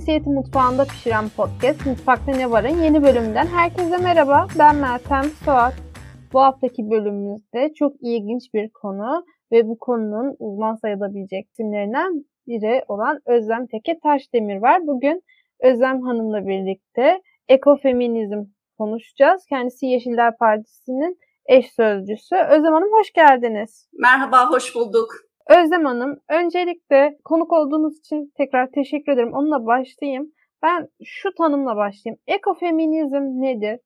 Cinsiyeti mutfağında pişiren podcast Mutfakta Ne Var'ın yeni bölümünden herkese merhaba. Ben Meltem Suat. Bu haftaki bölümümüzde çok ilginç bir konu ve bu konunun uzman sayılabilecek isimlerinden biri olan Özlem Teke Taşdemir var. Bugün Özlem Hanım'la birlikte ekofeminizm konuşacağız. Kendisi Yeşiller Partisi'nin eş sözcüsü. Özlem Hanım hoş geldiniz. Merhaba, hoş bulduk. Özlem Hanım, öncelikle konuk olduğunuz için tekrar teşekkür ederim. Onunla başlayayım. Ben şu tanımla başlayayım. Ekofeminizm nedir?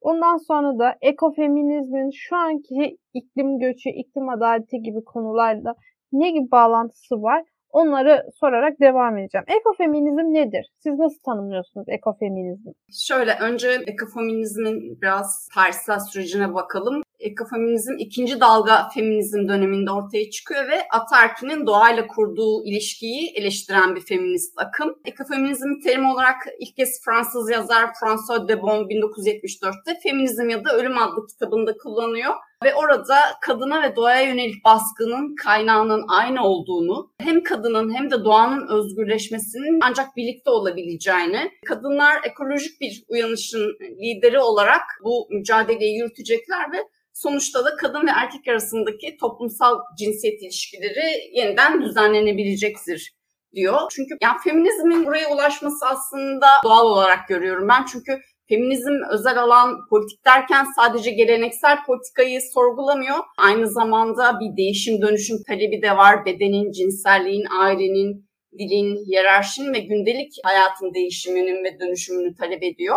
Ondan sonra da ekofeminizmin şu anki iklim göçü, iklim adaleti gibi konularla ne gibi bağlantısı var? Onları sorarak devam edeceğim. Ekofeminizm nedir? Siz nasıl tanımlıyorsunuz ekofeminizmi? Şöyle önce ekofeminizmin biraz tarihsel sürecine bakalım ekofeminizm ikinci dalga feminizm döneminde ortaya çıkıyor ve Atarki'nin doğayla kurduğu ilişkiyi eleştiren bir feminist akım. Ekofeminizm terim olarak ilk kez Fransız yazar François de Bon 1974'te Feminizm ya da Ölüm adlı kitabında kullanıyor. Ve orada kadına ve doğaya yönelik baskının kaynağının aynı olduğunu, hem kadının hem de doğanın özgürleşmesinin ancak birlikte olabileceğini, kadınlar ekolojik bir uyanışın lideri olarak bu mücadeleyi yürütecekler ve sonuçta da kadın ve erkek arasındaki toplumsal cinsiyet ilişkileri yeniden düzenlenebilecektir diyor. Çünkü yani feminizmin buraya ulaşması aslında doğal olarak görüyorum ben. Çünkü feminizm özel alan politik derken sadece geleneksel politikayı sorgulamıyor. Aynı zamanda bir değişim dönüşüm talebi de var. Bedenin, cinselliğin, ailenin, dilin, hiyerarşinin ve gündelik hayatın değişiminin ve dönüşümünü talep ediyor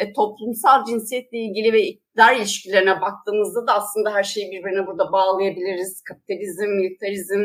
e, toplumsal cinsiyetle ilgili ve iktidar ilişkilerine baktığımızda da aslında her şeyi birbirine burada bağlayabiliriz. Kapitalizm, militarizm,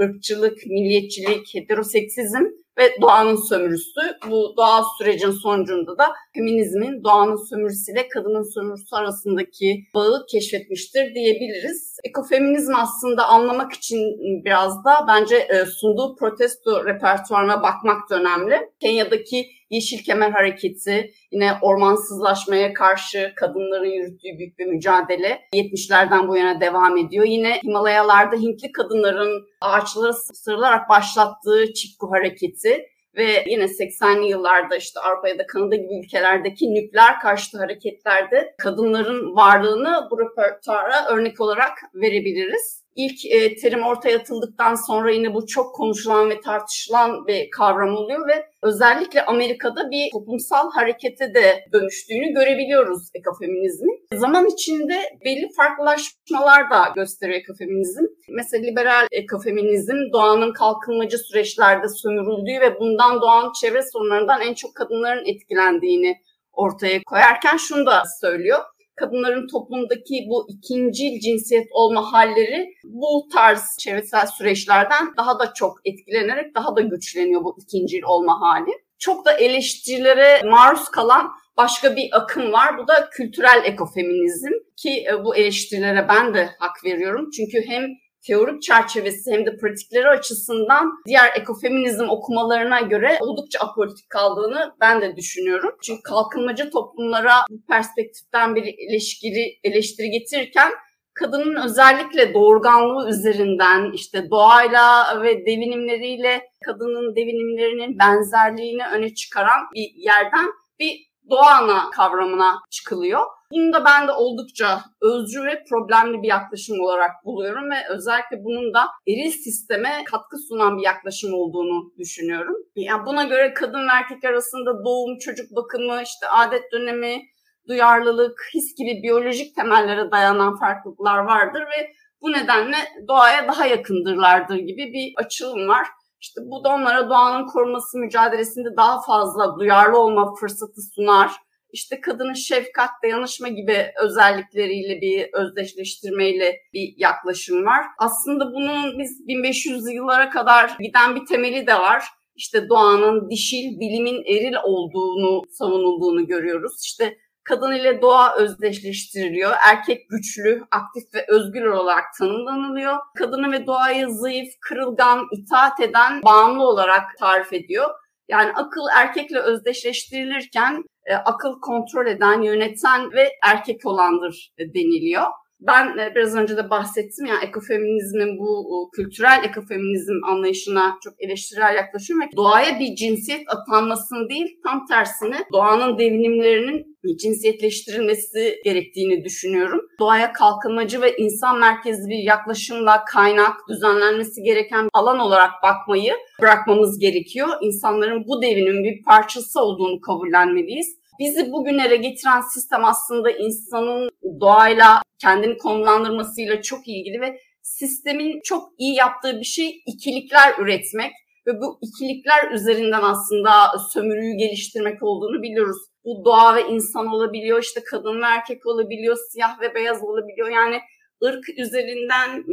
ırkçılık, milliyetçilik, heteroseksizm ve doğanın sömürüsü. Bu doğal sürecin sonucunda da feminizmin doğanın sömürüsüyle kadının sömürüsü arasındaki bağı keşfetmiştir diyebiliriz. Ekofeminizm aslında anlamak için biraz da bence e, sunduğu protesto repertuarına bakmak da önemli. Kenya'daki Yeşil Kemer Hareketi, yine ormansızlaşmaya karşı kadınların yürüttüğü büyük bir mücadele 70'lerden bu yana devam ediyor. Yine Himalayalarda Hintli kadınların ağaçlara sırılarak başlattığı Çipku Hareketi ve yine 80'li yıllarda işte Avrupa da Kanada gibi ülkelerdeki nükleer karşıtı hareketlerde kadınların varlığını bu repertuara örnek olarak verebiliriz ilk e, terim ortaya atıldıktan sonra yine bu çok konuşulan ve tartışılan bir kavram oluyor ve özellikle Amerika'da bir toplumsal harekete de dönüştüğünü görebiliyoruz ekofeminizmin. Zaman içinde belli farklılaşmalar da gösteriyor ekofeminizm. Mesela liberal ekofeminizm doğanın kalkınmacı süreçlerde sömürüldüğü ve bundan doğan çevre sorunlarından en çok kadınların etkilendiğini ortaya koyarken şunu da söylüyor kadınların toplumdaki bu ikincil cinsiyet olma halleri bu tarz çevresel süreçlerden daha da çok etkilenerek daha da güçleniyor bu ikincil olma hali. Çok da eleştirilere maruz kalan başka bir akım var. Bu da kültürel ekofeminizm ki e, bu eleştirilere ben de hak veriyorum. Çünkü hem teorik çerçevesi hem de pratikleri açısından diğer ekofeminizm okumalarına göre oldukça apolitik kaldığını ben de düşünüyorum. Çünkü kalkınmacı toplumlara bu perspektiften bir eleştiri, eleştiri getirirken kadının özellikle doğurganlığı üzerinden işte doğayla ve devinimleriyle kadının devinimlerinin benzerliğini öne çıkaran bir yerden bir doğa kavramına çıkılıyor. Bunu da ben de oldukça özcü ve problemli bir yaklaşım olarak buluyorum ve özellikle bunun da eril sisteme katkı sunan bir yaklaşım olduğunu düşünüyorum. Yani buna göre kadın ve erkek arasında doğum, çocuk bakımı, işte adet dönemi, duyarlılık, his gibi biyolojik temellere dayanan farklılıklar vardır ve bu nedenle doğaya daha yakındırlardır gibi bir açılım var. İşte bu da onlara doğanın koruması mücadelesinde daha fazla duyarlı olma fırsatı sunar. İşte kadının şefkat, dayanışma gibi özellikleriyle bir özdeşleştirmeyle bir yaklaşım var. Aslında bunun biz 1500 yıllara kadar giden bir temeli de var. İşte doğanın dişil, bilimin eril olduğunu savunulduğunu görüyoruz. İşte kadın ile doğa özdeşleştiriliyor. Erkek güçlü, aktif ve özgür olarak tanımlanılıyor. Kadını ve doğayı zayıf, kırılgan, itaat eden, bağımlı olarak tarif ediyor. Yani akıl erkekle özdeşleştirilirken e, akıl kontrol eden, yöneten ve erkek olandır deniliyor. Ben e, biraz önce de bahsettim ya ekofeminizmin bu kültürel ekofeminizm anlayışına çok eleştirel yaklaşıyorum ve doğaya bir cinsiyet atanmasını değil tam tersine doğanın devinimlerinin cinsiyetleştirilmesi gerektiğini düşünüyorum. Doğaya kalkınmacı ve insan merkezli bir yaklaşımla kaynak düzenlenmesi gereken alan olarak bakmayı bırakmamız gerekiyor. İnsanların bu devinin bir parçası olduğunu kabullenmeliyiz. Bizi bugünlere getiren sistem aslında insanın doğayla kendini konumlandırmasıyla çok ilgili ve sistemin çok iyi yaptığı bir şey ikilikler üretmek ve bu ikilikler üzerinden aslında sömürüyü geliştirmek olduğunu biliyoruz. Bu doğa ve insan olabiliyor, işte kadın ve erkek olabiliyor, siyah ve beyaz olabiliyor. Yani ırk üzerinden,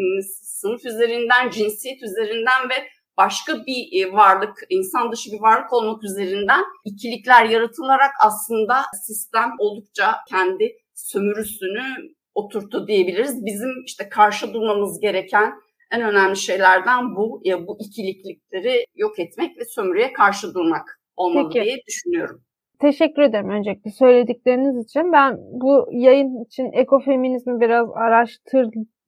sınıf üzerinden, cinsiyet üzerinden ve başka bir e, varlık, insan dışı bir varlık olmak üzerinden ikilikler yaratılarak aslında sistem oldukça kendi sömürüsünü oturttu diyebiliriz. Bizim işte karşı durmamız gereken en önemli şeylerden bu. Ya bu ikiliklikleri yok etmek ve sömürüye karşı durmak olmalı Peki. diye düşünüyorum. Teşekkür ederim öncelikle söyledikleriniz için. Ben bu yayın için ekofeminizmi biraz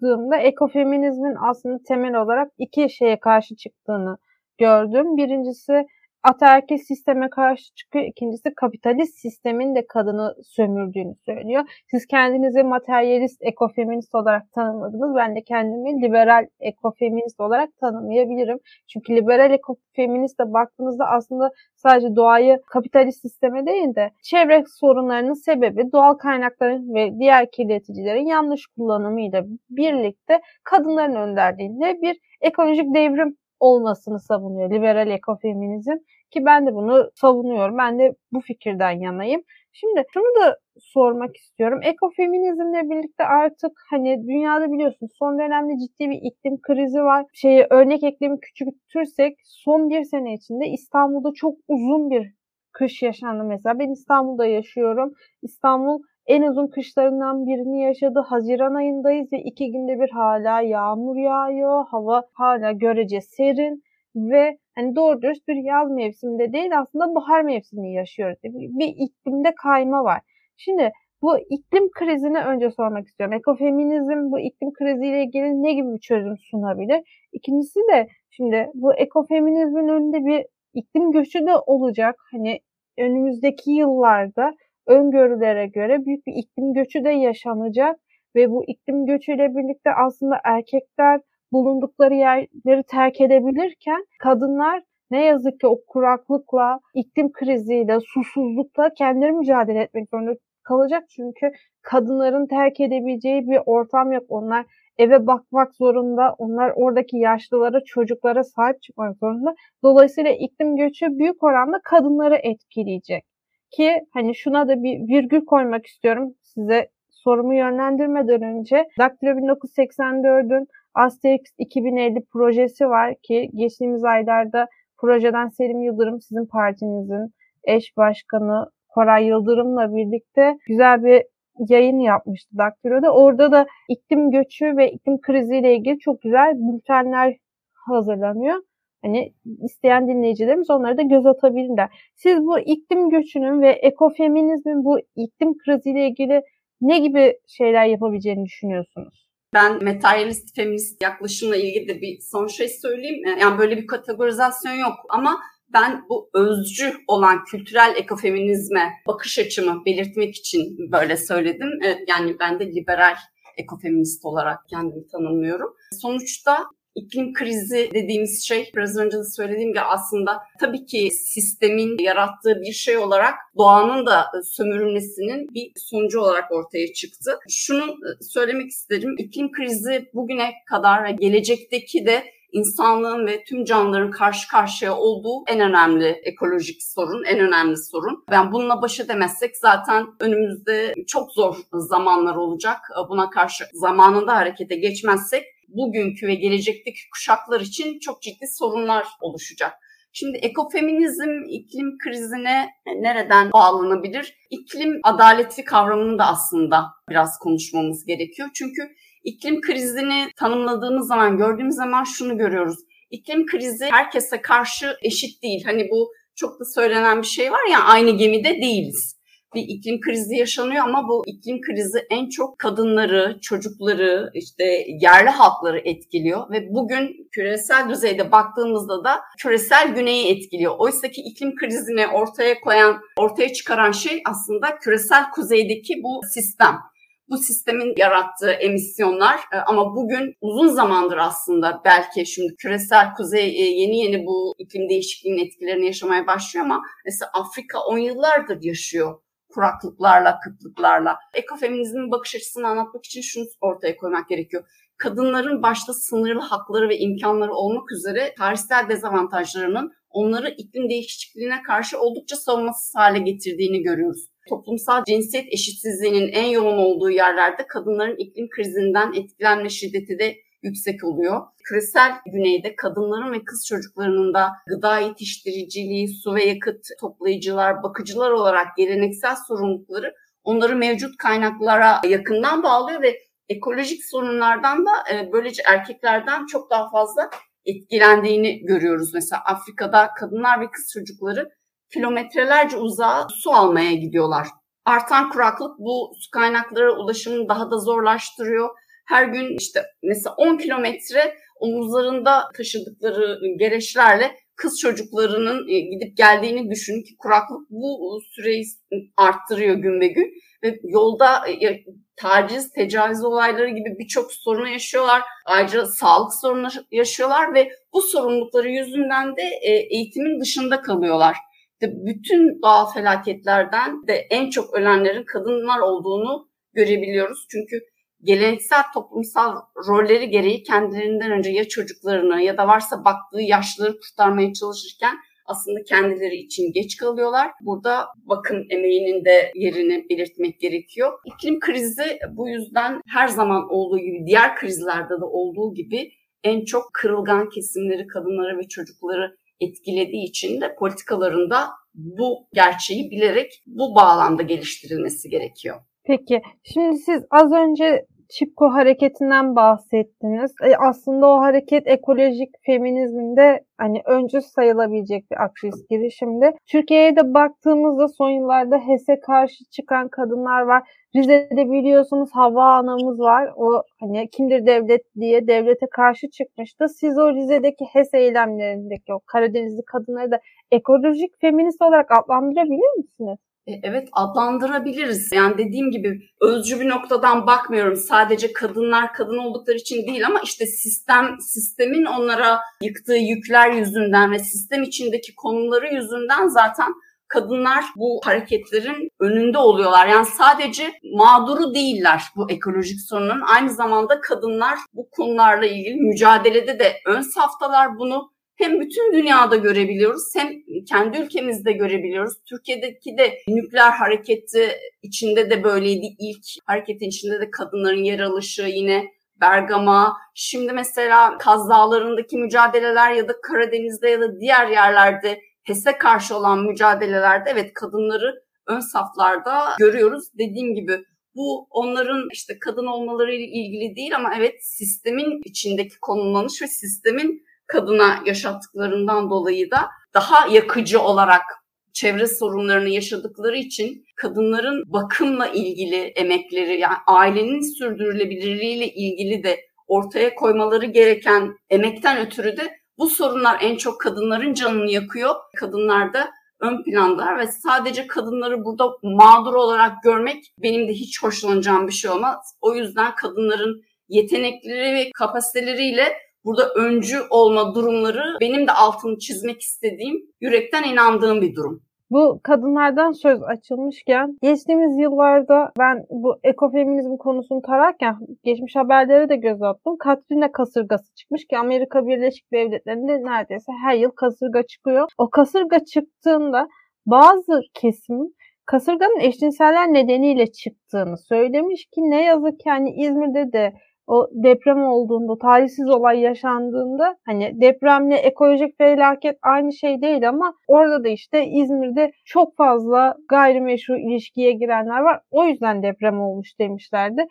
araştırdığımda ekofeminizmin aslında temel olarak iki şeye karşı çıktığını gördüm. Birincisi ataerkil sisteme karşı çıkıyor. İkincisi kapitalist sistemin de kadını sömürdüğünü söylüyor. Siz kendinizi materyalist ekofeminist olarak tanımladınız. Ben de kendimi liberal ekofeminist olarak tanımlayabilirim. Çünkü liberal ekofeministe baktığınızda aslında sadece doğayı kapitalist sisteme değil de çevre sorunlarının sebebi doğal kaynakların ve diğer kirleticilerin yanlış kullanımıyla birlikte kadınların önderliğinde bir ekolojik devrim olmasını savunuyor liberal ekofeminizm ki ben de bunu savunuyorum. Ben de bu fikirden yanayım. Şimdi şunu da sormak istiyorum. Ekofeminizmle birlikte artık hani dünyada biliyorsunuz son dönemde ciddi bir iklim krizi var. Şeyi örnek eklemi küçültürsek son bir sene içinde İstanbul'da çok uzun bir kış yaşandı mesela. Ben İstanbul'da yaşıyorum. İstanbul en uzun kışlarından birini yaşadı. Haziran ayındayız ve iki günde bir hala yağmur yağıyor. Hava hala görece serin ve hani doğru dürüst bir yaz mevsiminde değil aslında bahar mevsimini yaşıyoruz. Bir iklimde kayma var. Şimdi bu iklim krizini önce sormak istiyorum. Ekofeminizm bu iklim kriziyle ilgili ne gibi bir çözüm sunabilir? İkincisi de şimdi bu ekofeminizmin önünde bir iklim göçü de olacak. Hani önümüzdeki yıllarda öngörülere göre büyük bir iklim göçü de yaşanacak ve bu iklim göçüyle birlikte aslında erkekler bulundukları yerleri terk edebilirken kadınlar ne yazık ki o kuraklıkla, iklim kriziyle, susuzlukla kendileri mücadele etmek zorunda kalacak. Çünkü kadınların terk edebileceği bir ortam yok. Onlar eve bakmak zorunda. Onlar oradaki yaşlılara, çocuklara sahip çıkmak zorunda. Dolayısıyla iklim göçü büyük oranda kadınları etkileyecek. Ki hani şuna da bir virgül koymak istiyorum size sorumu yönlendirmeden önce. Daktilo 1984'ün Asterix 2050 projesi var ki geçtiğimiz aylarda projeden Selim Yıldırım sizin partinizin eş başkanı Koray Yıldırım'la birlikte güzel bir yayın yapmıştı Daktilo'da. Orada da iklim göçü ve iklim kriziyle ilgili çok güzel bültenler hazırlanıyor. Hani isteyen dinleyicilerimiz onlara da göz atabilirler. Siz bu iklim göçünün ve ekofeminizmin bu iklim kriziyle ilgili ne gibi şeyler yapabileceğini düşünüyorsunuz? Ben materyalist feminist yaklaşımla ilgili de bir son şey söyleyeyim. Yani böyle bir kategorizasyon yok ama ben bu özcü olan kültürel ekofeminizme bakış açımı belirtmek için böyle söyledim. Yani ben de liberal ekofeminist olarak kendimi tanımlıyorum. Sonuçta İklim krizi dediğimiz şey biraz önce de söylediğim gibi aslında tabii ki sistemin yarattığı bir şey olarak doğanın da sömürülmesinin bir sonucu olarak ortaya çıktı. Şunu e, söylemek isterim. İklim krizi bugüne kadar ve gelecekteki de insanlığın ve tüm canlıların karşı karşıya olduğu en önemli ekolojik sorun, en önemli sorun. Yani bununla baş edemezsek zaten önümüzde çok zor zamanlar olacak. Buna karşı zamanında harekete geçmezsek bugünkü ve gelecekteki kuşaklar için çok ciddi sorunlar oluşacak. Şimdi ekofeminizm iklim krizine nereden bağlanabilir? İklim adaleti kavramını da aslında biraz konuşmamız gerekiyor. Çünkü iklim krizini tanımladığımız zaman, gördüğümüz zaman şunu görüyoruz. İklim krizi herkese karşı eşit değil. Hani bu çok da söylenen bir şey var ya aynı gemide değiliz. Bir iklim krizi yaşanıyor ama bu iklim krizi en çok kadınları, çocukları, işte yerli halkları etkiliyor ve bugün küresel düzeyde baktığımızda da küresel güneyi etkiliyor. Oysa ki iklim krizini ortaya koyan, ortaya çıkaran şey aslında küresel kuzeydeki bu sistem bu sistemin yarattığı emisyonlar e, ama bugün uzun zamandır aslında belki şimdi küresel kuzey e, yeni yeni bu iklim değişikliğinin etkilerini yaşamaya başlıyor ama mesela Afrika 10 yıllardır yaşıyor kuraklıklarla, kıtlıklarla. Ekofeminizmin bakış açısını anlatmak için şunu ortaya koymak gerekiyor. Kadınların başta sınırlı hakları ve imkanları olmak üzere tarihsel dezavantajlarının onları iklim değişikliğine karşı oldukça savunmasız hale getirdiğini görüyoruz. Toplumsal cinsiyet eşitsizliğinin en yoğun olduğu yerlerde kadınların iklim krizinden etkilenme şiddeti de yüksek oluyor. Küresel güneyde kadınların ve kız çocuklarının da gıda yetiştiriciliği, su ve yakıt toplayıcılar, bakıcılar olarak geleneksel sorumlulukları onları mevcut kaynaklara yakından bağlıyor ve ekolojik sorunlardan da e, böylece erkeklerden çok daha fazla etkilendiğini görüyoruz. Mesela Afrika'da kadınlar ve kız çocukları kilometrelerce uzağa su almaya gidiyorlar. Artan kuraklık bu su kaynakları ulaşımını daha da zorlaştırıyor. Her gün işte mesela 10 kilometre omuzlarında taşıdıkları gereçlerle kız çocuklarının e, gidip geldiğini düşün ki kuraklık bu süreyi arttırıyor gün ve gün ve yolda e, taciz, tecavüz olayları gibi birçok sorunu yaşıyorlar. Ayrıca sağlık sorunu yaşıyorlar ve bu sorumlulukları yüzünden de e, eğitimin dışında kalıyorlar bütün doğal felaketlerden de en çok ölenlerin kadınlar olduğunu görebiliyoruz. Çünkü geleneksel toplumsal rolleri gereği kendilerinden önce ya çocuklarını ya da varsa baktığı yaşlıları kurtarmaya çalışırken aslında kendileri için geç kalıyorlar. Burada bakım emeğinin de yerini belirtmek gerekiyor. İklim krizi bu yüzden her zaman olduğu gibi diğer krizlerde de olduğu gibi en çok kırılgan kesimleri, kadınları ve çocukları etkilediği için de politikalarında bu gerçeği bilerek bu bağlamda geliştirilmesi gerekiyor. Peki şimdi siz az önce Çipko hareketinden bahsettiniz. E, aslında o hareket ekolojik feminizminde hani öncü sayılabilecek bir aktivist girişimdi. Türkiye'ye de baktığımızda son yıllarda HES'e karşı çıkan kadınlar var. Rize'de biliyorsunuz Hava anamız var. O hani kimdir devlet diye devlete karşı çıkmıştı. Siz o Rize'deki HES eylemlerindeki o Karadenizli kadınları da ekolojik feminist olarak adlandırabilir misiniz? E, evet adlandırabiliriz. Yani dediğim gibi özcü bir noktadan bakmıyorum. Sadece kadınlar kadın oldukları için değil ama işte sistem sistemin onlara yıktığı yükler yüzünden ve sistem içindeki konumları yüzünden zaten kadınlar bu hareketlerin önünde oluyorlar. Yani sadece mağduru değiller bu ekolojik sorunun. Aynı zamanda kadınlar bu konularla ilgili mücadelede de ön saftalar bunu hem bütün dünyada görebiliyoruz hem kendi ülkemizde görebiliyoruz. Türkiye'deki de nükleer hareketi içinde de böyleydi. İlk hareketin içinde de kadınların yer alışı yine Bergama, şimdi mesela Kaz Dağları'ndaki mücadeleler ya da Karadeniz'de ya da diğer yerlerde HES'e karşı olan mücadelelerde evet kadınları ön saflarda görüyoruz. Dediğim gibi bu onların işte kadın olmaları ile ilgili değil ama evet sistemin içindeki konumlanış ve sistemin kadına yaşattıklarından dolayı da daha yakıcı olarak çevre sorunlarını yaşadıkları için kadınların bakımla ilgili emekleri yani ailenin sürdürülebilirliğiyle ilgili de ortaya koymaları gereken emekten ötürü de bu sorunlar en çok kadınların canını yakıyor. Kadınlar da ön planda ve sadece kadınları burada mağdur olarak görmek benim de hiç hoşlanacağım bir şey olmaz. O yüzden kadınların yetenekleri ve kapasiteleriyle burada öncü olma durumları benim de altını çizmek istediğim, yürekten inandığım bir durum. Bu kadınlardan söz açılmışken geçtiğimiz yıllarda ben bu ekofeminizm konusunu tararken geçmiş haberlere de göz attım. Katrina kasırgası çıkmış ki Amerika Birleşik Devletleri'nde neredeyse her yıl kasırga çıkıyor. O kasırga çıktığında bazı kesim kasırganın eşcinseller nedeniyle çıktığını söylemiş ki ne yazık ki hani İzmir'de de o deprem olduğunda, talihsiz olay yaşandığında hani depremle ekolojik felaket aynı şey değil ama orada da işte İzmir'de çok fazla gayrimeşru ilişkiye girenler var. O yüzden deprem olmuş demişlerdi.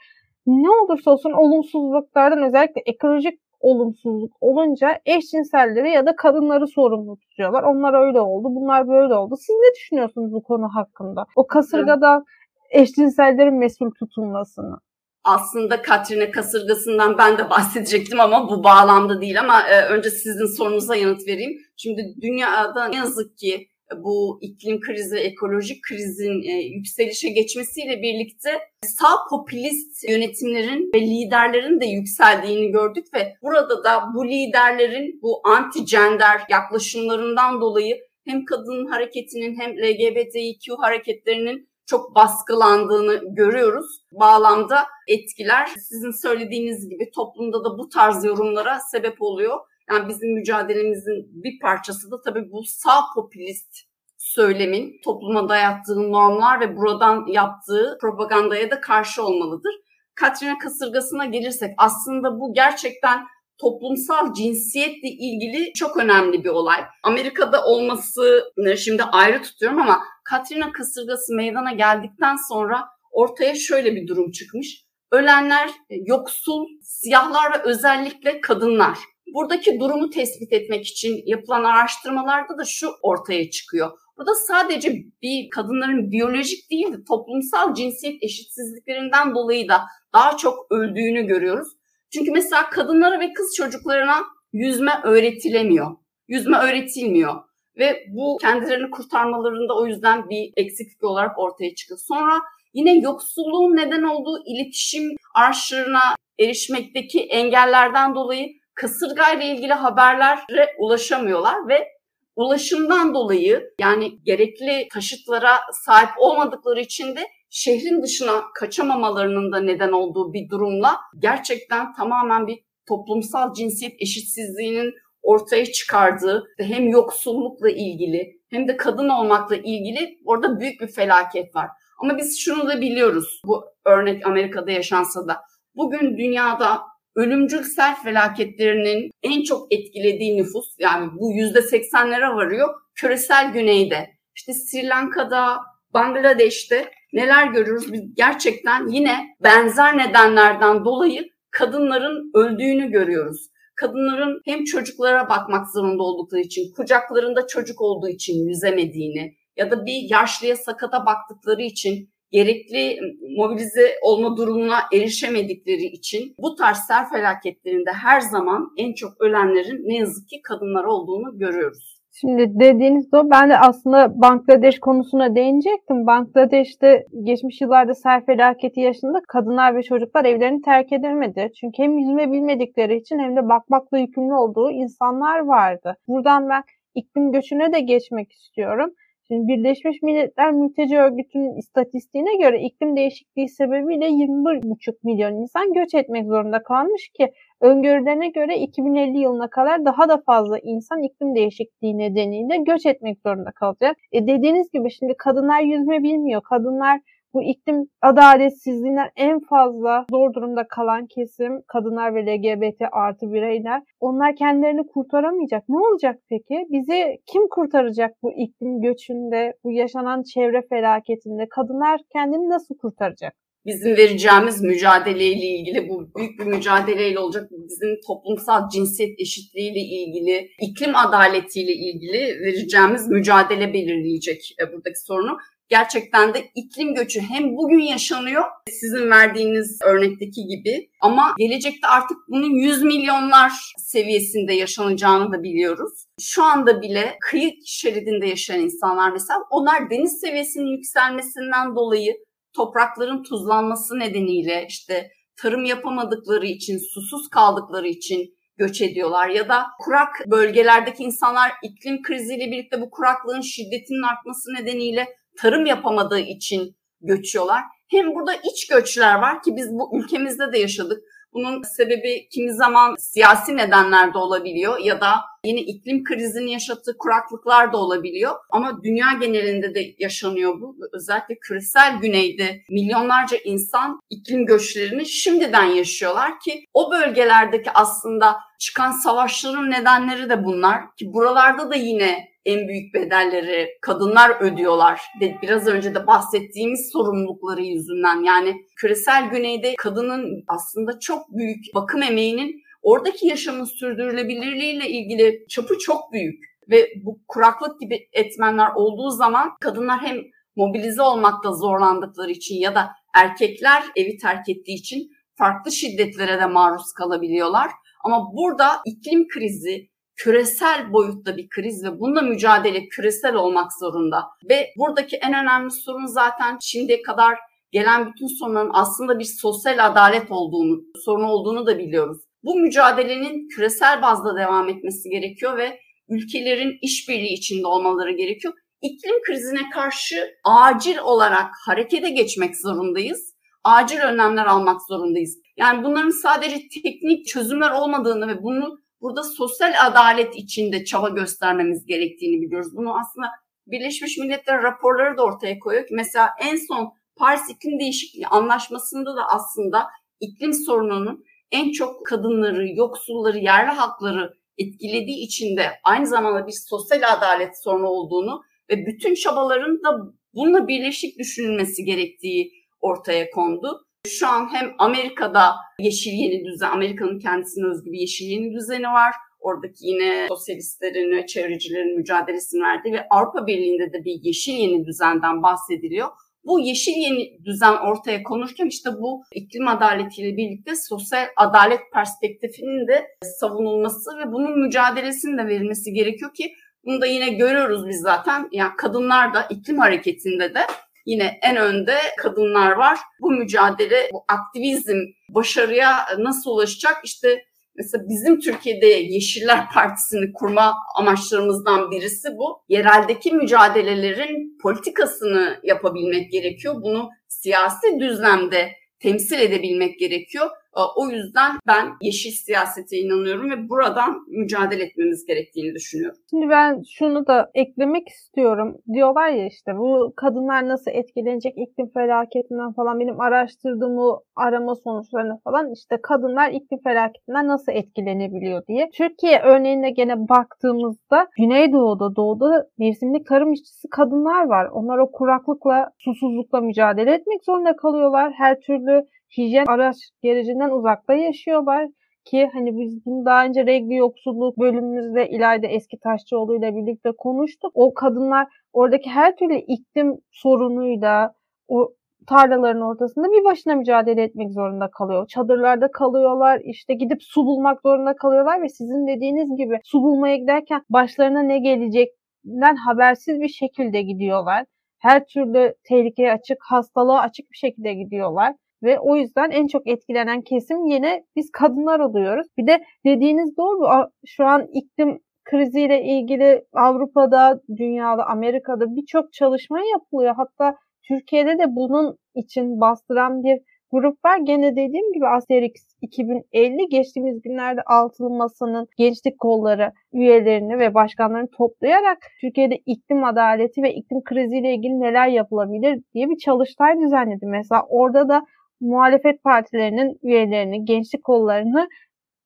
Ne olursa olsun olumsuzluklardan özellikle ekolojik olumsuzluk olunca eşcinselleri ya da kadınları sorumlu tutuyorlar. Onlar öyle oldu, bunlar böyle oldu. Siz ne düşünüyorsunuz bu konu hakkında? O kasırgadan eşcinsellerin mesul tutulmasını aslında Katrina kasırgasından ben de bahsedecektim ama bu bağlamda değil ama e, önce sizin sorunuza yanıt vereyim. Şimdi dünyada ne yazık ki bu iklim krizi, ekolojik krizin e, yükselişe geçmesiyle birlikte sağ popülist yönetimlerin ve liderlerin de yükseldiğini gördük ve burada da bu liderlerin bu anti-gender yaklaşımlarından dolayı hem kadın hareketinin hem LGBTİQ hareketlerinin çok baskılandığını görüyoruz. Bağlamda etkiler sizin söylediğiniz gibi toplumda da bu tarz yorumlara sebep oluyor. Yani bizim mücadelemizin bir parçası da tabii bu sağ popülist söylemin topluma dayattığı normlar ve buradan yaptığı propagandaya da karşı olmalıdır. Katrina kasırgasına gelirsek aslında bu gerçekten toplumsal cinsiyetle ilgili çok önemli bir olay. Amerika'da olması şimdi ayrı tutuyorum ama Katrina kasırgası meydana geldikten sonra ortaya şöyle bir durum çıkmış. Ölenler e, yoksul, siyahlar ve özellikle kadınlar. Buradaki durumu tespit etmek için yapılan araştırmalarda da şu ortaya çıkıyor. Burada sadece bir kadınların biyolojik değil de toplumsal cinsiyet eşitsizliklerinden dolayı da daha çok öldüğünü görüyoruz. Çünkü mesela kadınlara ve kız çocuklarına yüzme öğretilemiyor. Yüzme öğretilmiyor. Ve bu kendilerini kurtarmalarında o yüzden bir eksiklik olarak ortaya çıkıyor. Sonra yine yoksulluğun neden olduğu iletişim arşırına erişmekteki engellerden dolayı kasırgayla ilgili haberlere ulaşamıyorlar ve ulaşımdan dolayı yani gerekli taşıtlara sahip olmadıkları için de şehrin dışına kaçamamalarının da neden olduğu bir durumla gerçekten tamamen bir toplumsal cinsiyet eşitsizliğinin ortaya çıkardığı hem yoksullukla ilgili hem de kadın olmakla ilgili orada büyük bir felaket var. Ama biz şunu da biliyoruz bu örnek Amerika'da yaşansa da. Bugün dünyada ölümcül sel felaketlerinin en çok etkilediği nüfus yani bu yüzde seksenlere varıyor küresel güneyde. İşte Sri Lanka'da, Bangladeş'te neler görüyoruz? Biz gerçekten yine benzer nedenlerden dolayı kadınların öldüğünü görüyoruz. Kadınların hem çocuklara bakmak zorunda oldukları için, kucaklarında çocuk olduğu için yüzemediğini ya da bir yaşlıya sakata baktıkları için gerekli mobilize olma durumuna erişemedikleri için bu tarz sel felaketlerinde her zaman en çok ölenlerin ne yazık ki kadınlar olduğunu görüyoruz. Şimdi dediğiniz o. Ben de aslında Bangladeş konusuna değinecektim. Bangladeş'te geçmiş yıllarda sel felaketi yaşında kadınlar ve çocuklar evlerini terk edemedi. Çünkü hem yüzme bilmedikleri için hem de bakmakla yükümlü olduğu insanlar vardı. Buradan ben iklim göçüne de geçmek istiyorum. Şimdi Birleşmiş Milletler Mülteci Örgütü'nün istatistiğine göre iklim değişikliği sebebiyle 21,5 milyon insan göç etmek zorunda kalmış ki öngörülerine göre 2050 yılına kadar daha da fazla insan iklim değişikliği nedeniyle göç etmek zorunda kalacak. E dediğiniz gibi şimdi kadınlar yüzme bilmiyor. Kadınlar bu iklim adaletsizliğinden en fazla zor durumda kalan kesim kadınlar ve LGBT artı bireyler. Onlar kendilerini kurtaramayacak. Ne olacak peki? Bizi kim kurtaracak bu iklim göçünde, bu yaşanan çevre felaketinde? Kadınlar kendini nasıl kurtaracak? bizim vereceğimiz mücadeleyle ilgili bu büyük bir mücadeleyle olacak. Bizim toplumsal cinsiyet eşitliğiyle ilgili, iklim adaletiyle ilgili vereceğimiz mücadele belirleyecek e, buradaki sorunu gerçekten de iklim göçü hem bugün yaşanıyor sizin verdiğiniz örnekteki gibi ama gelecekte artık bunun 100 milyonlar seviyesinde yaşanacağını da biliyoruz. Şu anda bile kıyı şeridinde yaşayan insanlar mesela onlar deniz seviyesinin yükselmesinden dolayı toprakların tuzlanması nedeniyle işte tarım yapamadıkları için, susuz kaldıkları için göç ediyorlar ya da kurak bölgelerdeki insanlar iklim kriziyle birlikte bu kuraklığın şiddetinin artması nedeniyle tarım yapamadığı için göçüyorlar. Hem burada iç göçler var ki biz bu ülkemizde de yaşadık. Bunun sebebi kimi zaman siyasi nedenler de olabiliyor ya da yeni iklim krizini yaşattığı kuraklıklar da olabiliyor. Ama dünya genelinde de yaşanıyor bu. Özellikle küresel güneyde milyonlarca insan iklim göçlerini şimdiden yaşıyorlar ki o bölgelerdeki aslında çıkan savaşların nedenleri de bunlar ki buralarda da yine en büyük bedelleri kadınlar ödüyorlar. Biraz önce de bahsettiğimiz sorumlulukları yüzünden yani küresel güneyde kadının aslında çok büyük bakım emeğinin oradaki yaşamın sürdürülebilirliğiyle ilgili çapı çok büyük ve bu kuraklık gibi etmenler olduğu zaman kadınlar hem mobilize olmakta zorlandıkları için ya da erkekler evi terk ettiği için farklı şiddetlere de maruz kalabiliyorlar. Ama burada iklim krizi küresel boyutta bir kriz ve bununla mücadele küresel olmak zorunda. Ve buradaki en önemli sorun zaten şimdiye kadar gelen bütün sorunların aslında bir sosyal adalet olduğunu, sorun olduğunu da biliyoruz. Bu mücadelenin küresel bazda devam etmesi gerekiyor ve ülkelerin işbirliği içinde olmaları gerekiyor. İklim krizine karşı acil olarak harekete geçmek zorundayız. Acil önlemler almak zorundayız. Yani bunların sadece teknik çözümler olmadığını ve bunu burada sosyal adalet içinde çaba göstermemiz gerektiğini biliyoruz. Bunu aslında Birleşmiş Milletler raporları da ortaya koyuyor ki mesela en son Paris İklim Değişikliği Anlaşması'nda da aslında iklim sorununun en çok kadınları, yoksulları, yerli halkları etkilediği için de aynı zamanda bir sosyal adalet sorunu olduğunu ve bütün çabaların da bununla birleşik düşünülmesi gerektiği ortaya kondu. Şu an hem Amerika'da yeşil yeni düzen, Amerika'nın kendisine özgü bir yeşil yeni düzeni var. Oradaki yine sosyalistlerin ve çevrecilerin mücadelesini verdiği ve Avrupa Birliği'nde de bir yeşil yeni düzenden bahsediliyor. Bu yeşil yeni düzen ortaya konurken işte bu iklim adaletiyle birlikte sosyal adalet perspektifinin de savunulması ve bunun mücadelesinin de verilmesi gerekiyor ki bunu da yine görüyoruz biz zaten. Yani kadınlar da iklim hareketinde de yine en önde kadınlar var. Bu mücadele, bu aktivizm başarıya nasıl ulaşacak? İşte Mesela bizim Türkiye'de Yeşiller Partisi'ni kurma amaçlarımızdan birisi bu. Yereldeki mücadelelerin politikasını yapabilmek gerekiyor. Bunu siyasi düzlemde temsil edebilmek gerekiyor. Ee, o yüzden ben yeşil siyasete inanıyorum ve buradan mücadele etmemiz gerektiğini düşünüyorum. Şimdi ben şunu da eklemek istiyorum. Diyorlar ya işte bu kadınlar nasıl etkilenecek iklim felaketinden falan benim araştırdığım o arama sonuçlarına falan işte kadınlar iklim felaketinden nasıl etkilenebiliyor diye. Türkiye örneğine gene baktığımızda Güneydoğu'da doğuda mevsimlik tarım işçisi kadınlar var. Onlar o kuraklıkla, susuzlukla mücadele etmek zorunda kalıyorlar. Her türlü hijyen araç gerecinden uzakta yaşıyorlar ki hani biz daha önce regli yoksulluk bölümümüzde İlayda Eski Taşçıoğlu ile birlikte konuştuk. O kadınlar oradaki her türlü iklim sorunuyla o tarlaların ortasında bir başına mücadele etmek zorunda kalıyor. Çadırlarda kalıyorlar, işte gidip su bulmak zorunda kalıyorlar ve sizin dediğiniz gibi su bulmaya giderken başlarına ne geleceğinden habersiz bir şekilde gidiyorlar. Her türlü tehlikeye açık, hastalığa açık bir şekilde gidiyorlar. Ve o yüzden en çok etkilenen kesim yine biz kadınlar oluyoruz. Bir de dediğiniz doğru şu an iklim kriziyle ilgili Avrupa'da, dünyada, Amerika'da birçok çalışma yapılıyor. Hatta Türkiye'de de bunun için bastıran bir grup var. Gene dediğim gibi Asterix 2050 geçtiğimiz günlerde altılı masanın gençlik kolları üyelerini ve başkanlarını toplayarak Türkiye'de iklim adaleti ve iklim kriziyle ilgili neler yapılabilir diye bir çalıştay düzenledi. Mesela orada da muhalefet partilerinin üyelerini, gençlik kollarını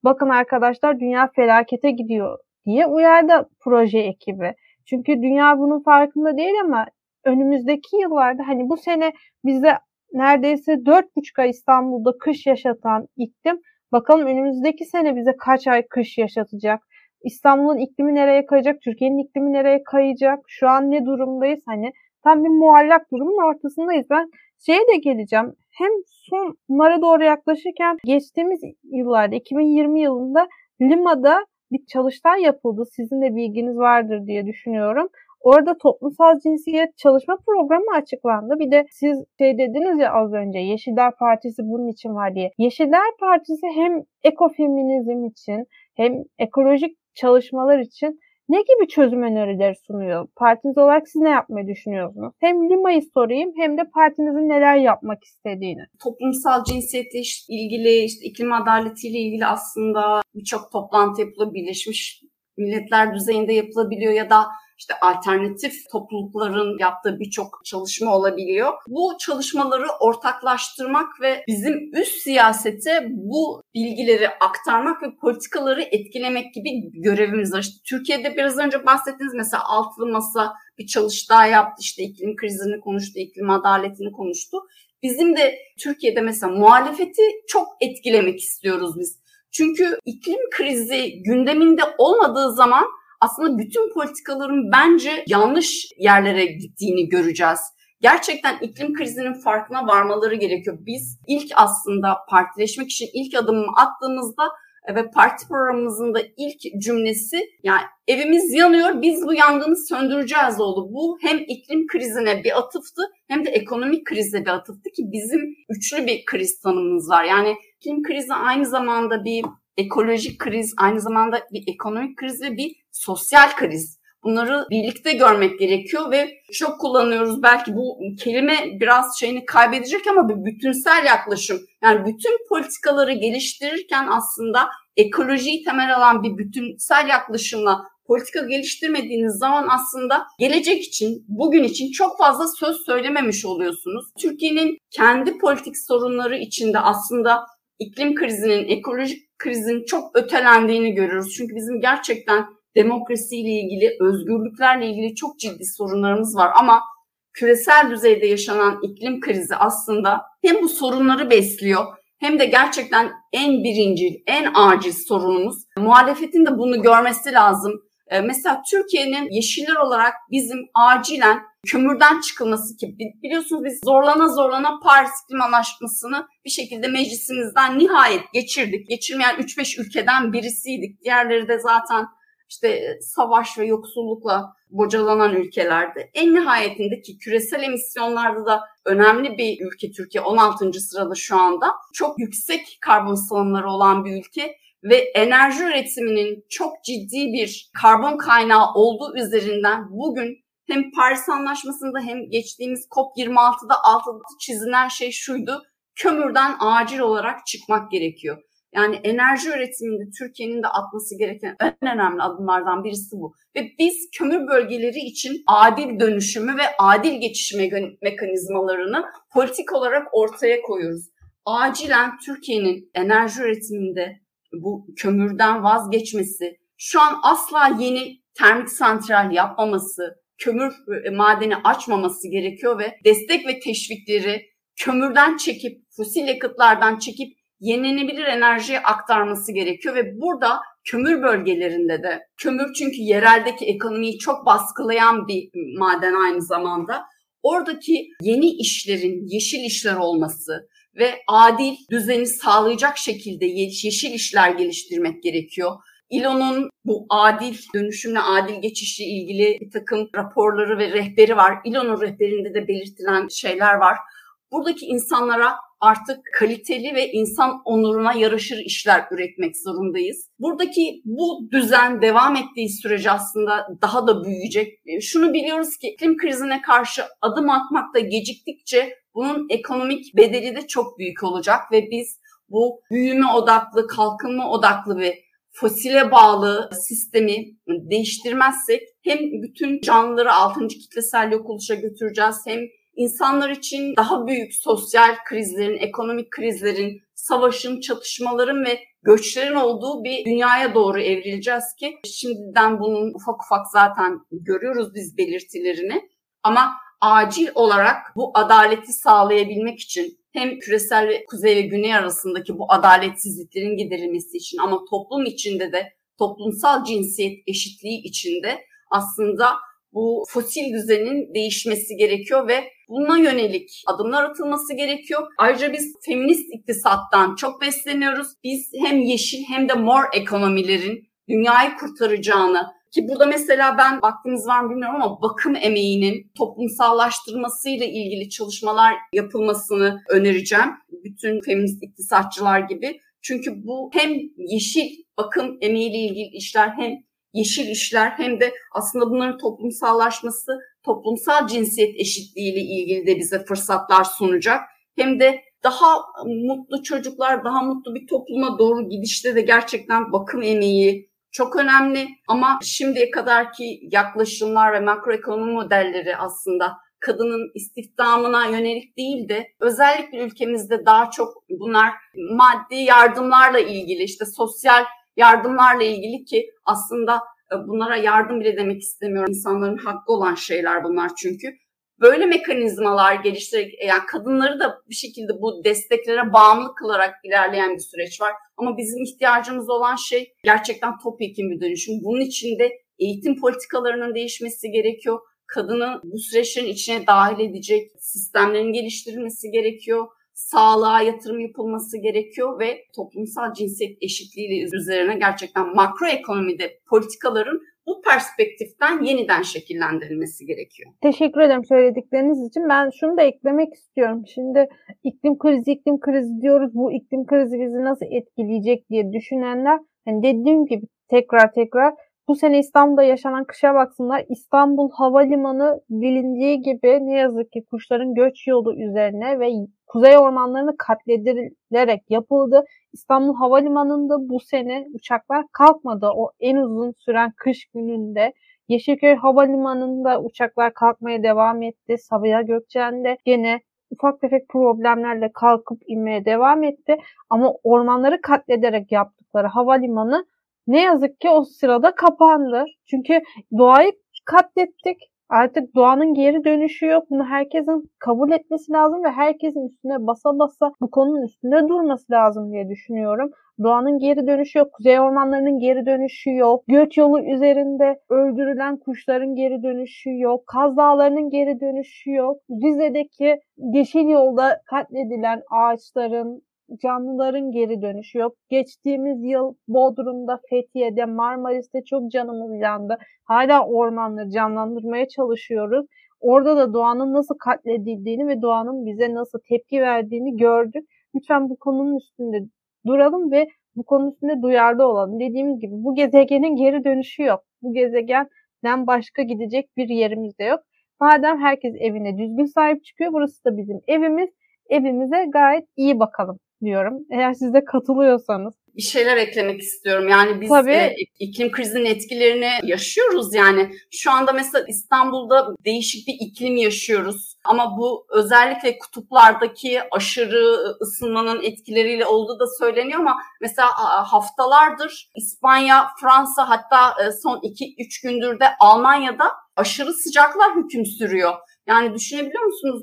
bakın arkadaşlar dünya felakete gidiyor diye uyardı proje ekibi. Çünkü dünya bunun farkında değil ama önümüzdeki yıllarda hani bu sene bize neredeyse 4,5 ay İstanbul'da kış yaşatan iklim bakalım önümüzdeki sene bize kaç ay kış yaşatacak. İstanbul'un iklimi nereye kayacak? Türkiye'nin iklimi nereye kayacak? Şu an ne durumdayız? Hani tam bir muallak durumun ortasındayız. Ben şeye de geleceğim. Hem sonlara doğru yaklaşırken geçtiğimiz yıllarda 2020 yılında Lima'da bir çalıştay yapıldı. Sizin de bilginiz vardır diye düşünüyorum. Orada toplumsal cinsiyet çalışma programı açıklandı. Bir de siz şey dediniz ya az önce Yeşiller Partisi bunun için var diye. Yeşiller Partisi hem ekofeminizm için hem ekolojik çalışmalar için ne gibi çözüm önerileri sunuyor? Partiniz olarak siz ne yapmayı düşünüyorsunuz? Hem Lima'yı sorayım hem de partinizin neler yapmak istediğini. Toplumsal cinsiyetle ilgili, işte iklim adaletiyle ilgili aslında birçok toplantı yapılıyor. Birleşmiş Milletler düzeyinde yapılabiliyor ya da işte alternatif toplulukların yaptığı birçok çalışma olabiliyor. Bu çalışmaları ortaklaştırmak ve bizim üst siyasete bu bilgileri aktarmak ve politikaları etkilemek gibi görevimiz var. İşte Türkiye'de biraz önce bahsettiğiniz mesela altılı masa bir çalıştay yaptı. işte iklim krizini konuştu, iklim adaletini konuştu. Bizim de Türkiye'de mesela muhalefeti çok etkilemek istiyoruz biz. Çünkü iklim krizi gündeminde olmadığı zaman aslında bütün politikaların bence yanlış yerlere gittiğini göreceğiz. Gerçekten iklim krizinin farkına varmaları gerekiyor. Biz ilk aslında partileşmek için ilk adımı attığımızda ve parti programımızın da ilk cümlesi yani evimiz yanıyor biz bu yangını söndüreceğiz oldu. Bu hem iklim krizine bir atıftı hem de ekonomik krize bir atıftı ki bizim üçlü bir kriz tanımımız var. Yani iklim krizi aynı zamanda bir ekolojik kriz, aynı zamanda bir ekonomik kriz ve bir sosyal kriz. Bunları birlikte görmek gerekiyor ve çok kullanıyoruz. Belki bu kelime biraz şeyini kaybedecek ama bir bütünsel yaklaşım. Yani bütün politikaları geliştirirken aslında ekolojiyi temel alan bir bütünsel yaklaşımla politika geliştirmediğiniz zaman aslında gelecek için, bugün için çok fazla söz söylememiş oluyorsunuz. Türkiye'nin kendi politik sorunları içinde aslında iklim krizinin, ekolojik krizin çok ötelendiğini görüyoruz. Çünkü bizim gerçekten demokrasiyle ilgili, özgürlüklerle ilgili çok ciddi sorunlarımız var ama küresel düzeyde yaşanan iklim krizi aslında hem bu sorunları besliyor hem de gerçekten en birincil, en acil sorunumuz. Muhalefetin de bunu görmesi lazım. Ee, mesela Türkiye'nin yeşiller olarak bizim acilen kömürden çıkılması ki biliyorsunuz biz zorlana zorlana Paris İklim Anlaşması'nı bir şekilde meclisimizden nihayet geçirdik. Geçirmeyen 3-5 ülkeden birisiydik. Diğerleri de zaten işte savaş ve yoksullukla bocalanan ülkelerde en nihayetindeki küresel emisyonlarda da önemli bir ülke Türkiye 16. sırada şu anda. Çok yüksek karbon salımları olan bir ülke ve enerji üretiminin çok ciddi bir karbon kaynağı olduğu üzerinden bugün hem Paris Anlaşması'nda hem geçtiğimiz COP26'da altı çizilen şey şuydu. Kömürden acil olarak çıkmak gerekiyor. Yani enerji üretiminde Türkiye'nin de atması gereken en önemli adımlardan birisi bu. Ve biz kömür bölgeleri için adil dönüşümü ve adil geçiş mekanizmalarını politik olarak ortaya koyuyoruz. Acilen Türkiye'nin enerji üretiminde bu kömürden vazgeçmesi, şu an asla yeni termik santral yapmaması, kömür e, madeni açmaması gerekiyor ve destek ve teşvikleri kömürden çekip, fosil yakıtlardan çekip yenilenebilir enerjiye aktarması gerekiyor ve burada kömür bölgelerinde de kömür çünkü yereldeki ekonomiyi çok baskılayan bir maden aynı zamanda oradaki yeni işlerin yeşil işler olması ve adil düzeni sağlayacak şekilde yeşil işler geliştirmek gerekiyor. İLO'nun bu adil dönüşümle adil geçişle ilgili bir takım raporları ve rehberi var. İLO'nun rehberinde de belirtilen şeyler var. Buradaki insanlara artık kaliteli ve insan onuruna yaraşır işler üretmek zorundayız. Buradaki bu düzen devam ettiği sürece aslında daha da büyüyecek. Şunu biliyoruz ki iklim krizine karşı adım atmakta geciktikçe bunun ekonomik bedeli de çok büyük olacak ve biz bu büyüme odaklı, kalkınma odaklı ve fosile bağlı sistemi değiştirmezsek hem bütün canlıları 6. kitlesel yok oluşa götüreceğiz hem insanlar için daha büyük sosyal krizlerin, ekonomik krizlerin, savaşın, çatışmaların ve göçlerin olduğu bir dünyaya doğru evrileceğiz ki şimdiden bunun ufak ufak zaten görüyoruz biz belirtilerini. Ama acil olarak bu adaleti sağlayabilmek için hem küresel ve kuzey ve güney arasındaki bu adaletsizliklerin giderilmesi için ama toplum içinde de toplumsal cinsiyet eşitliği içinde aslında bu fosil düzenin değişmesi gerekiyor ve buna yönelik adımlar atılması gerekiyor. Ayrıca biz feminist iktisattan çok besleniyoruz. Biz hem yeşil hem de mor ekonomilerin dünyayı kurtaracağını ki burada mesela ben vaktimiz var mı bilmiyorum ama bakım emeğinin toplumsallaştırmasıyla ilgili çalışmalar yapılmasını önereceğim. Bütün feminist iktisatçılar gibi. Çünkü bu hem yeşil bakım emeğiyle ilgili işler hem yeşil işler hem de aslında bunların toplumsallaşması, toplumsal cinsiyet eşitliği ile ilgili de bize fırsatlar sunacak. Hem de daha mutlu çocuklar, daha mutlu bir topluma doğru gidişte de gerçekten bakım emeği çok önemli. Ama şimdiye kadarki yaklaşımlar ve makroekonomi modelleri aslında kadının istihdamına yönelik değil de özellikle ülkemizde daha çok bunlar maddi yardımlarla ilgili işte sosyal yardımlarla ilgili ki aslında e, bunlara yardım bile demek istemiyorum. İnsanların hakkı olan şeyler bunlar çünkü. Böyle mekanizmalar geliştirerek yani kadınları da bir şekilde bu desteklere bağımlı kılarak ilerleyen bir süreç var. Ama bizim ihtiyacımız olan şey gerçekten topyekun bir dönüşüm. Bunun için de eğitim politikalarının değişmesi gerekiyor. Kadını bu süreçlerin içine dahil edecek sistemlerin geliştirilmesi gerekiyor sağlığa yatırım yapılması gerekiyor ve toplumsal cinsiyet eşitliği üzerine gerçekten makro ekonomide politikaların bu perspektiften yeniden şekillendirilmesi gerekiyor. Teşekkür ederim söyledikleriniz için. Ben şunu da eklemek istiyorum. Şimdi iklim krizi, iklim krizi diyoruz. Bu iklim krizi bizi nasıl etkileyecek diye düşünenler, hani dediğim gibi tekrar tekrar bu sene İstanbul'da yaşanan kışa baksınlar. İstanbul Havalimanı bilindiği gibi ne yazık ki kuşların göç yolu üzerine ve kuzey ormanlarını katledilerek yapıldı. İstanbul Havalimanı'nda bu sene uçaklar kalkmadı. O en uzun süren kış gününde Yeşilköy Havalimanı'nda uçaklar kalkmaya devam etti. Sabiha Gökçen'de gene ufak tefek problemlerle kalkıp inmeye devam etti. Ama ormanları katlederek yaptıkları havalimanı ne yazık ki o sırada kapandı. Çünkü doğayı katlettik. Artık doğanın geri dönüşü yok. Bunu herkesin kabul etmesi lazım ve herkesin üstüne basa basa bu konunun üstünde durması lazım diye düşünüyorum. Doğanın geri dönüşü yok. Kuzey ormanlarının geri dönüşü yok. Göç yolu üzerinde öldürülen kuşların geri dönüşü yok. Kaz Dağları'nın geri dönüşü yok. Rize'deki yeşil yolda katledilen ağaçların, canlıların geri dönüşü yok. Geçtiğimiz yıl Bodrum'da, Fethiye'de, Marmaris'te çok canımız yandı. Hala ormanları canlandırmaya çalışıyoruz. Orada da doğanın nasıl katledildiğini ve doğanın bize nasıl tepki verdiğini gördük. Lütfen bu konunun üstünde duralım ve bu konunun üstünde duyarlı olalım. Dediğimiz gibi bu gezegenin geri dönüşü yok. Bu gezegenden başka gidecek bir yerimiz de yok. Madem herkes evine düzgün sahip çıkıyor, burası da bizim evimiz. Evimize gayet iyi bakalım diyorum. Eğer siz de katılıyorsanız. Bir şeyler eklemek istiyorum. Yani biz Tabii. E, iklim krizinin etkilerini yaşıyoruz yani. Şu anda mesela İstanbul'da değişik bir iklim yaşıyoruz. Ama bu özellikle kutuplardaki aşırı ısınmanın etkileriyle olduğu da söyleniyor ama mesela haftalardır İspanya, Fransa hatta e, son 2-3 gündür de Almanya'da aşırı sıcaklar hüküm sürüyor. Yani düşünebiliyor musunuz?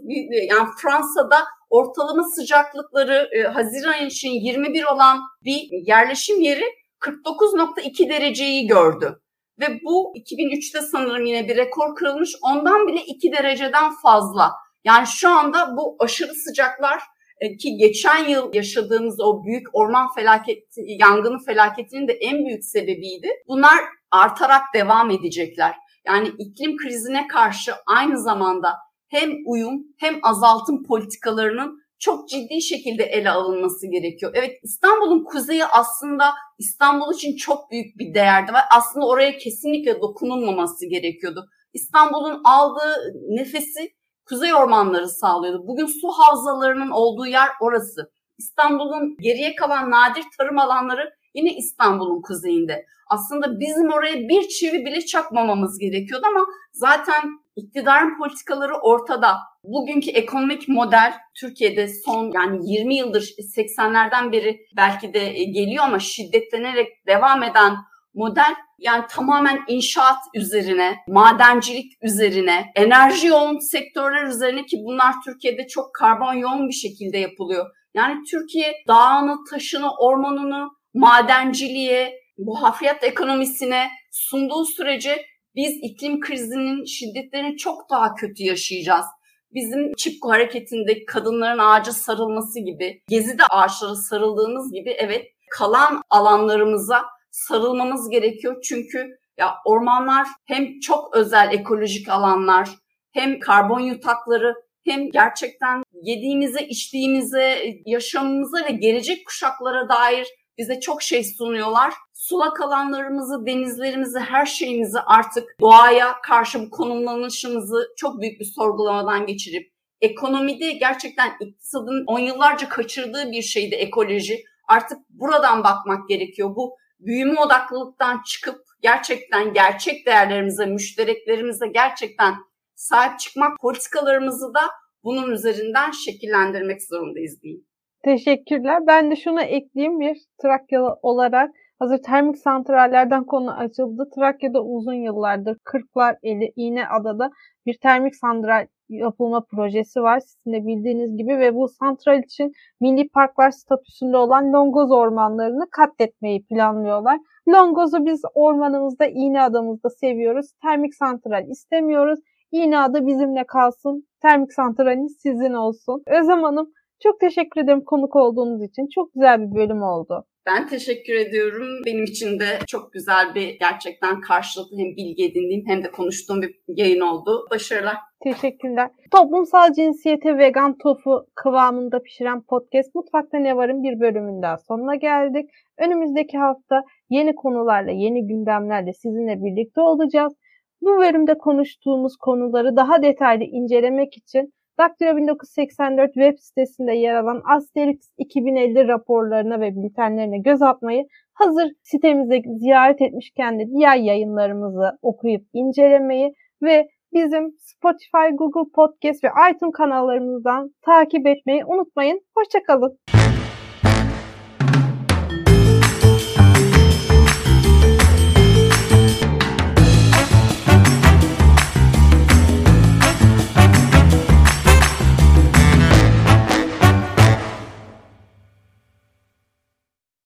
Yani Fransa'da ortalama sıcaklıkları e, Haziran için 21 olan bir yerleşim yeri 49.2 dereceyi gördü. Ve bu 2003'te sanırım yine bir rekor kırılmış. Ondan bile 2 dereceden fazla. Yani şu anda bu aşırı sıcaklar e, ki geçen yıl yaşadığımız o büyük orman felaketi, yangını felaketinin de en büyük sebebiydi. Bunlar artarak devam edecekler. Yani iklim krizine karşı aynı zamanda hem uyum hem azaltım politikalarının çok ciddi şekilde ele alınması gerekiyor. Evet İstanbul'un kuzeyi aslında İstanbul için çok büyük bir değerdi ve aslında oraya kesinlikle dokunulmaması gerekiyordu. İstanbul'un aldığı nefesi kuzey ormanları sağlıyordu. Bugün su havzalarının olduğu yer orası. İstanbul'un geriye kalan nadir tarım alanları yine İstanbul'un kuzeyinde. Aslında bizim oraya bir çivi bile çakmamamız gerekiyordu ama zaten iktidarın politikaları ortada. Bugünkü ekonomik model Türkiye'de son yani 20 yıldır 80'lerden beri belki de geliyor ama şiddetlenerek devam eden model yani tamamen inşaat üzerine, madencilik üzerine, enerji yoğun sektörler üzerine ki bunlar Türkiye'de çok karbon yoğun bir şekilde yapılıyor. Yani Türkiye dağını, taşını, ormanını madenciliğe, bu hafriyat ekonomisine sunduğu sürece biz iklim krizinin şiddetlerini çok daha kötü yaşayacağız. Bizim Çipko hareketinde kadınların ağaca sarılması gibi, Gezi'de ağaçlara sarıldığımız gibi evet kalan alanlarımıza sarılmamız gerekiyor. Çünkü ya ormanlar hem çok özel ekolojik alanlar, hem karbon yutakları, hem gerçekten yediğimize, içtiğimize, yaşamımıza ve gelecek kuşaklara dair bize çok şey sunuyorlar. Sulak alanlarımızı, denizlerimizi, her şeyimizi artık doğaya karşı bu konumlanışımızı çok büyük bir sorgulamadan geçirip ekonomide gerçekten iktisadın on yıllarca kaçırdığı bir şeydi ekoloji. Artık buradan bakmak gerekiyor. Bu büyüme odaklılıktan çıkıp gerçekten gerçek değerlerimize, müştereklerimize gerçekten sahip çıkmak politikalarımızı da bunun üzerinden şekillendirmek zorundayız diyeyim. Teşekkürler. Ben de şuna ekleyeyim bir Trakyalı olarak. Hazır termik santrallerden konu açıldı. Trakya'da uzun yıllardır Kırklar Eli İğneada'da bir termik santral yapılma projesi var sizin de bildiğiniz gibi ve bu santral için milli parklar statüsünde olan Longoz ormanlarını katletmeyi planlıyorlar. Longoz'u biz ormanımızda, İğneada'mızda seviyoruz. Termik santral istemiyoruz. İğneada bizimle kalsın. Termik santraliniz sizin olsun. Özlem Hanım çok teşekkür ederim konuk olduğunuz için. Çok güzel bir bölüm oldu. Ben teşekkür ediyorum. Benim için de çok güzel bir gerçekten karşılıklı hem bilgi edindiğim hem de konuştuğum bir yayın oldu. Başarılar. Teşekkürler. Toplumsal cinsiyete vegan tofu kıvamında pişiren podcast Mutfakta Ne Var'ın bir bölümünden sonuna geldik. Önümüzdeki hafta yeni konularla, yeni gündemlerle sizinle birlikte olacağız. Bu bölümde konuştuğumuz konuları daha detaylı incelemek için Daktilo 1984 web sitesinde yer alan Asterix 2050 raporlarına ve bültenlerine göz atmayı, hazır sitemize ziyaret etmişken de diğer yayınlarımızı okuyup incelemeyi ve bizim Spotify, Google Podcast ve iTunes kanallarımızdan takip etmeyi unutmayın. Hoşçakalın.